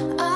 I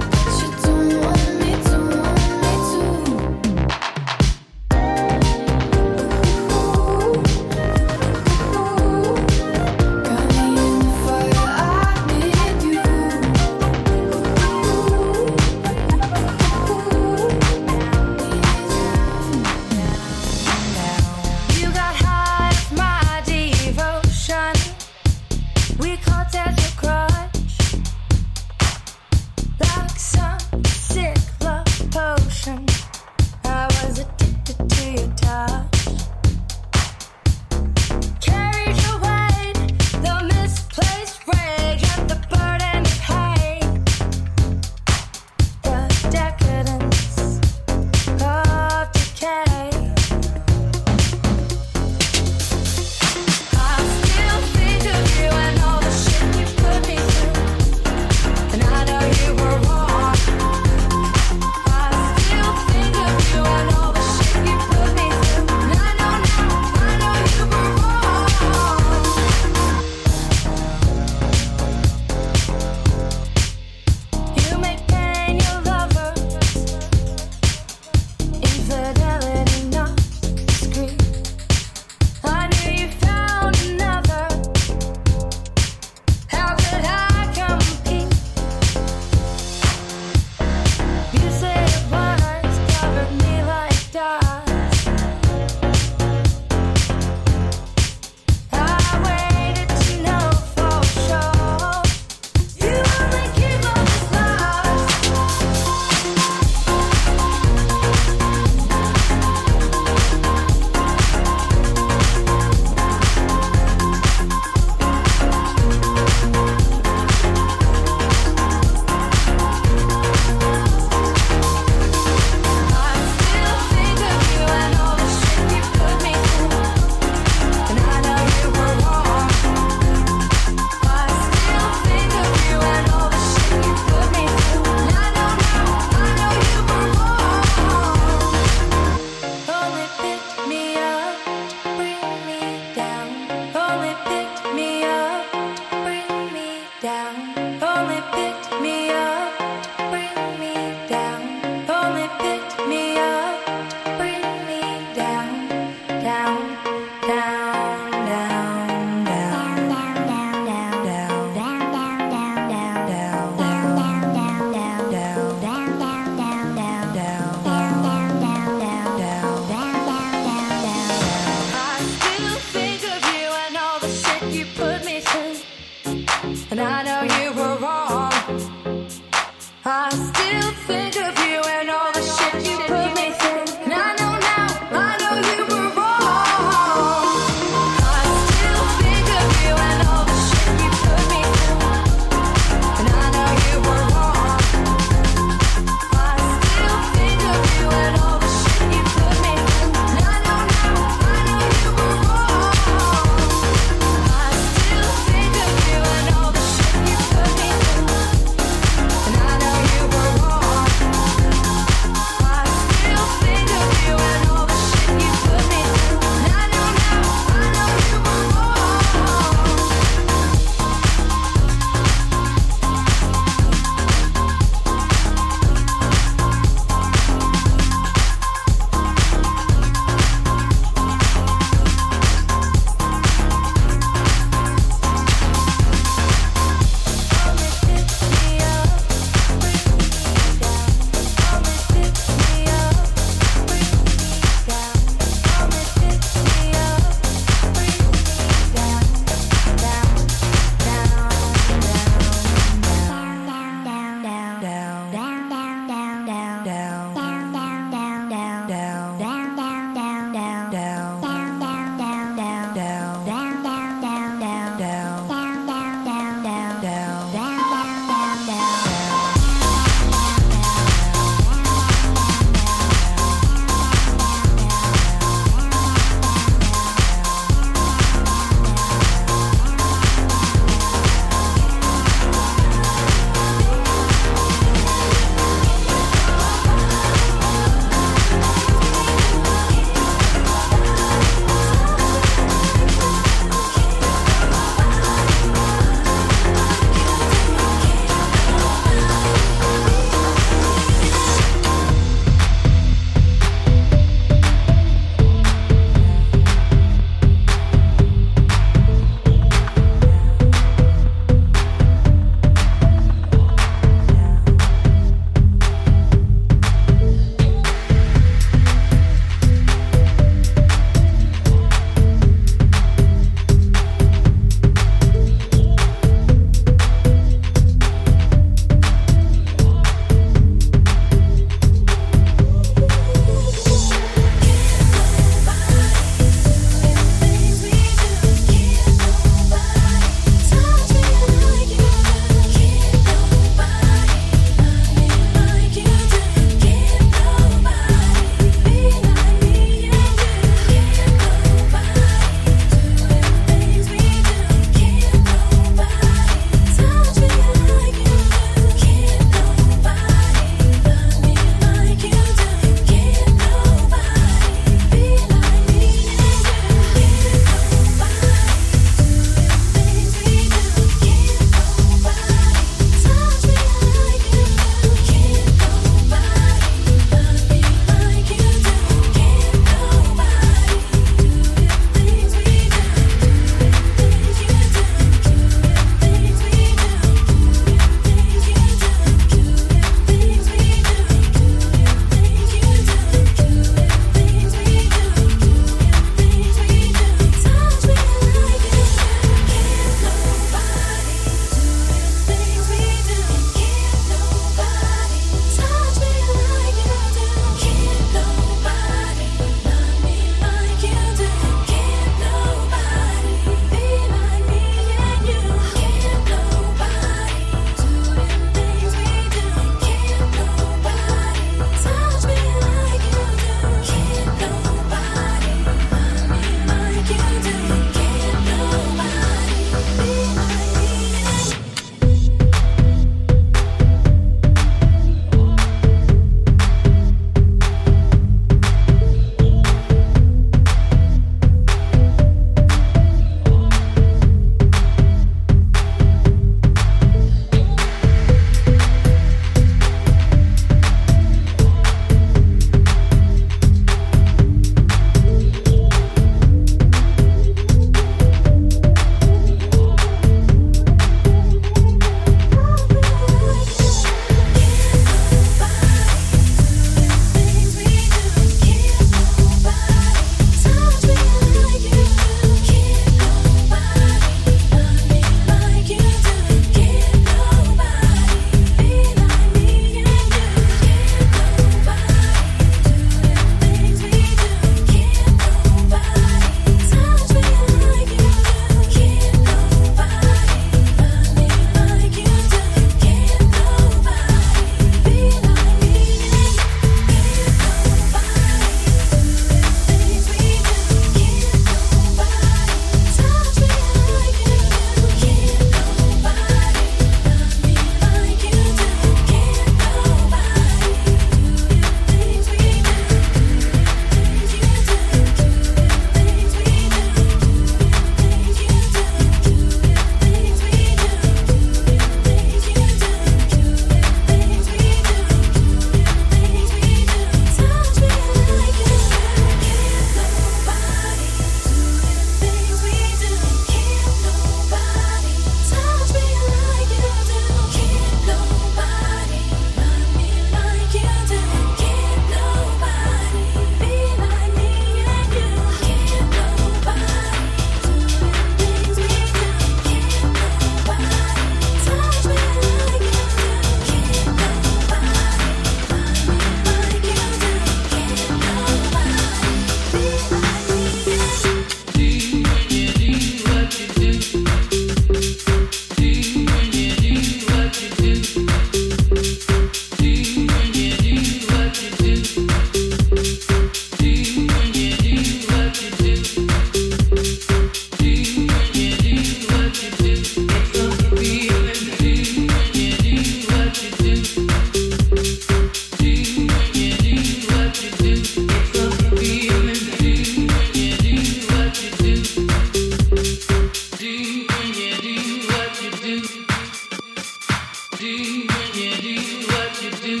do,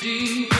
do.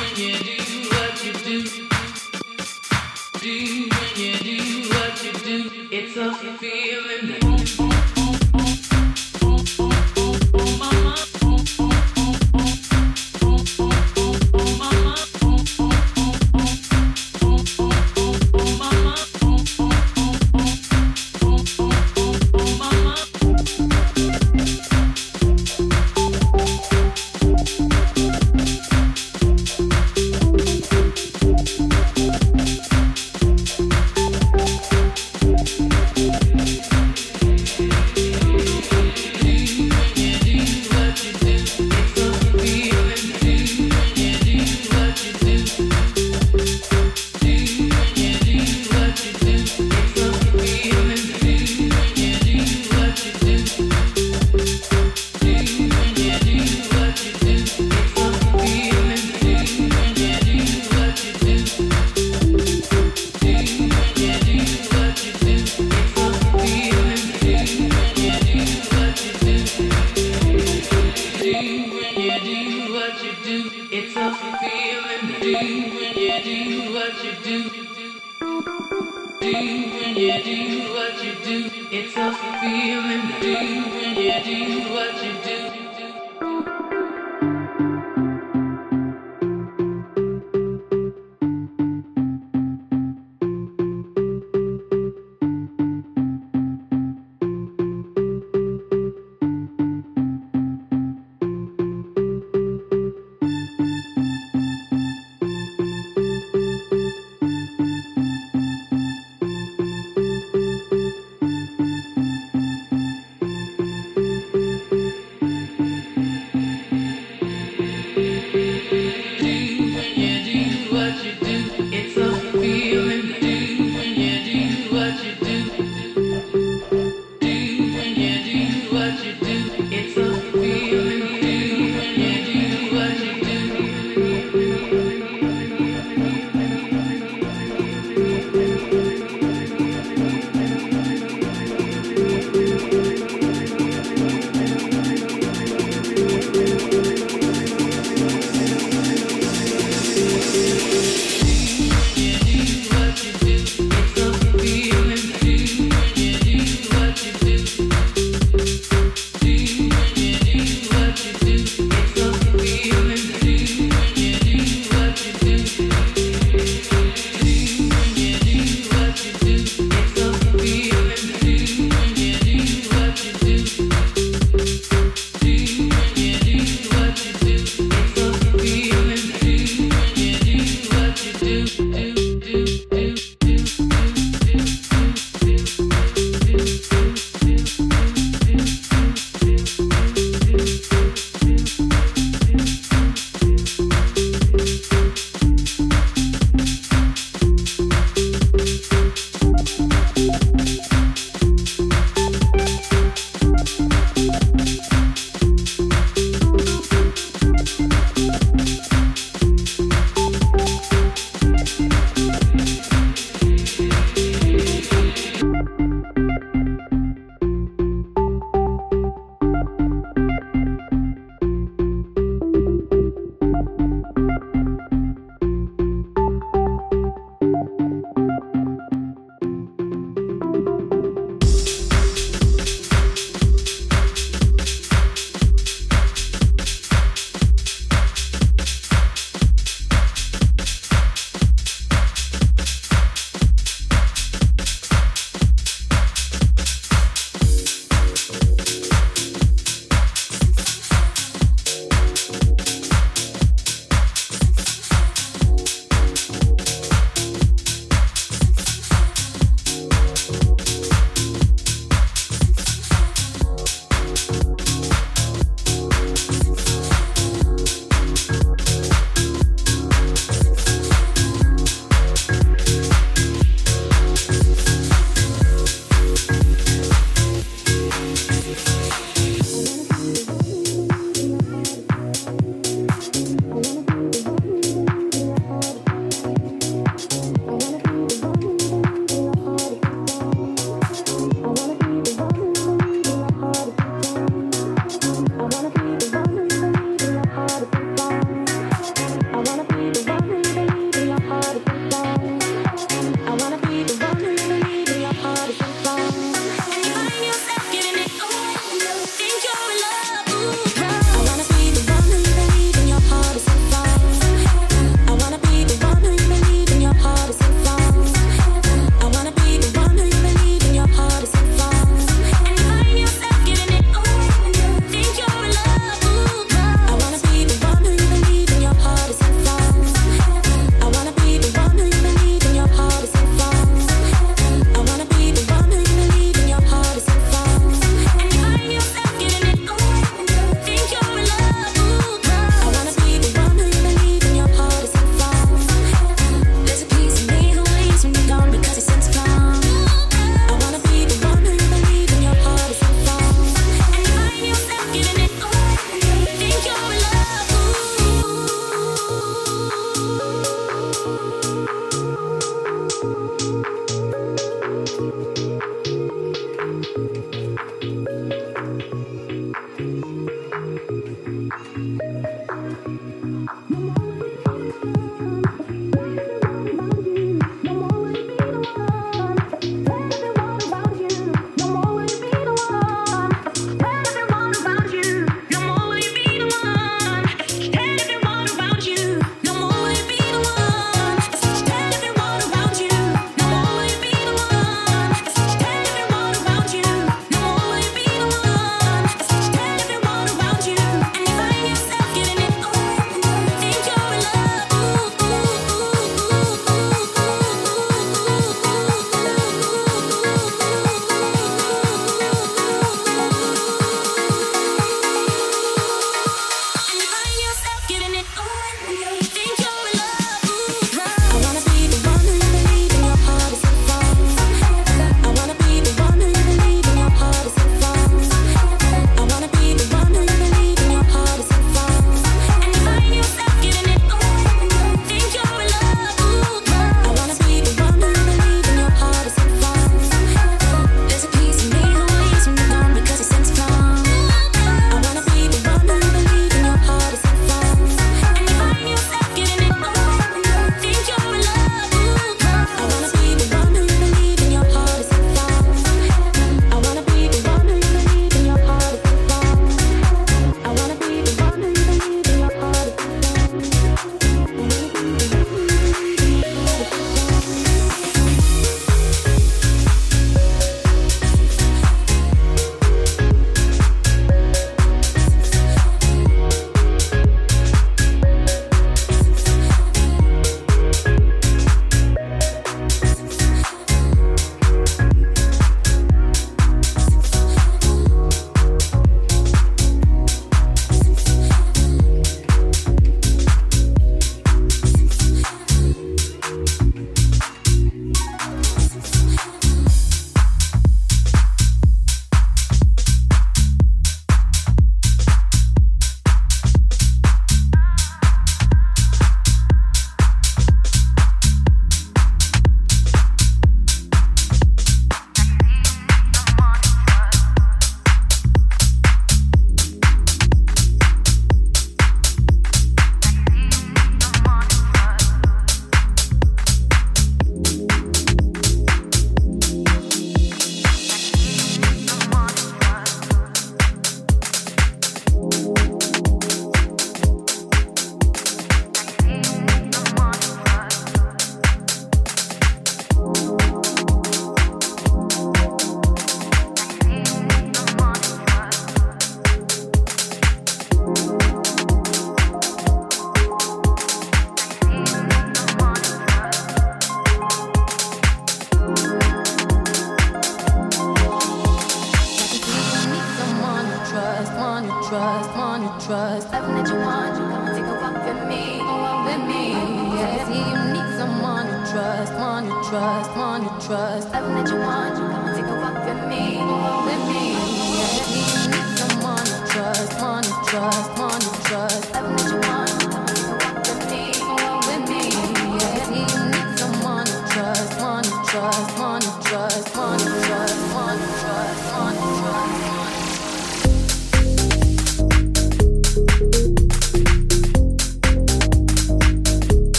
You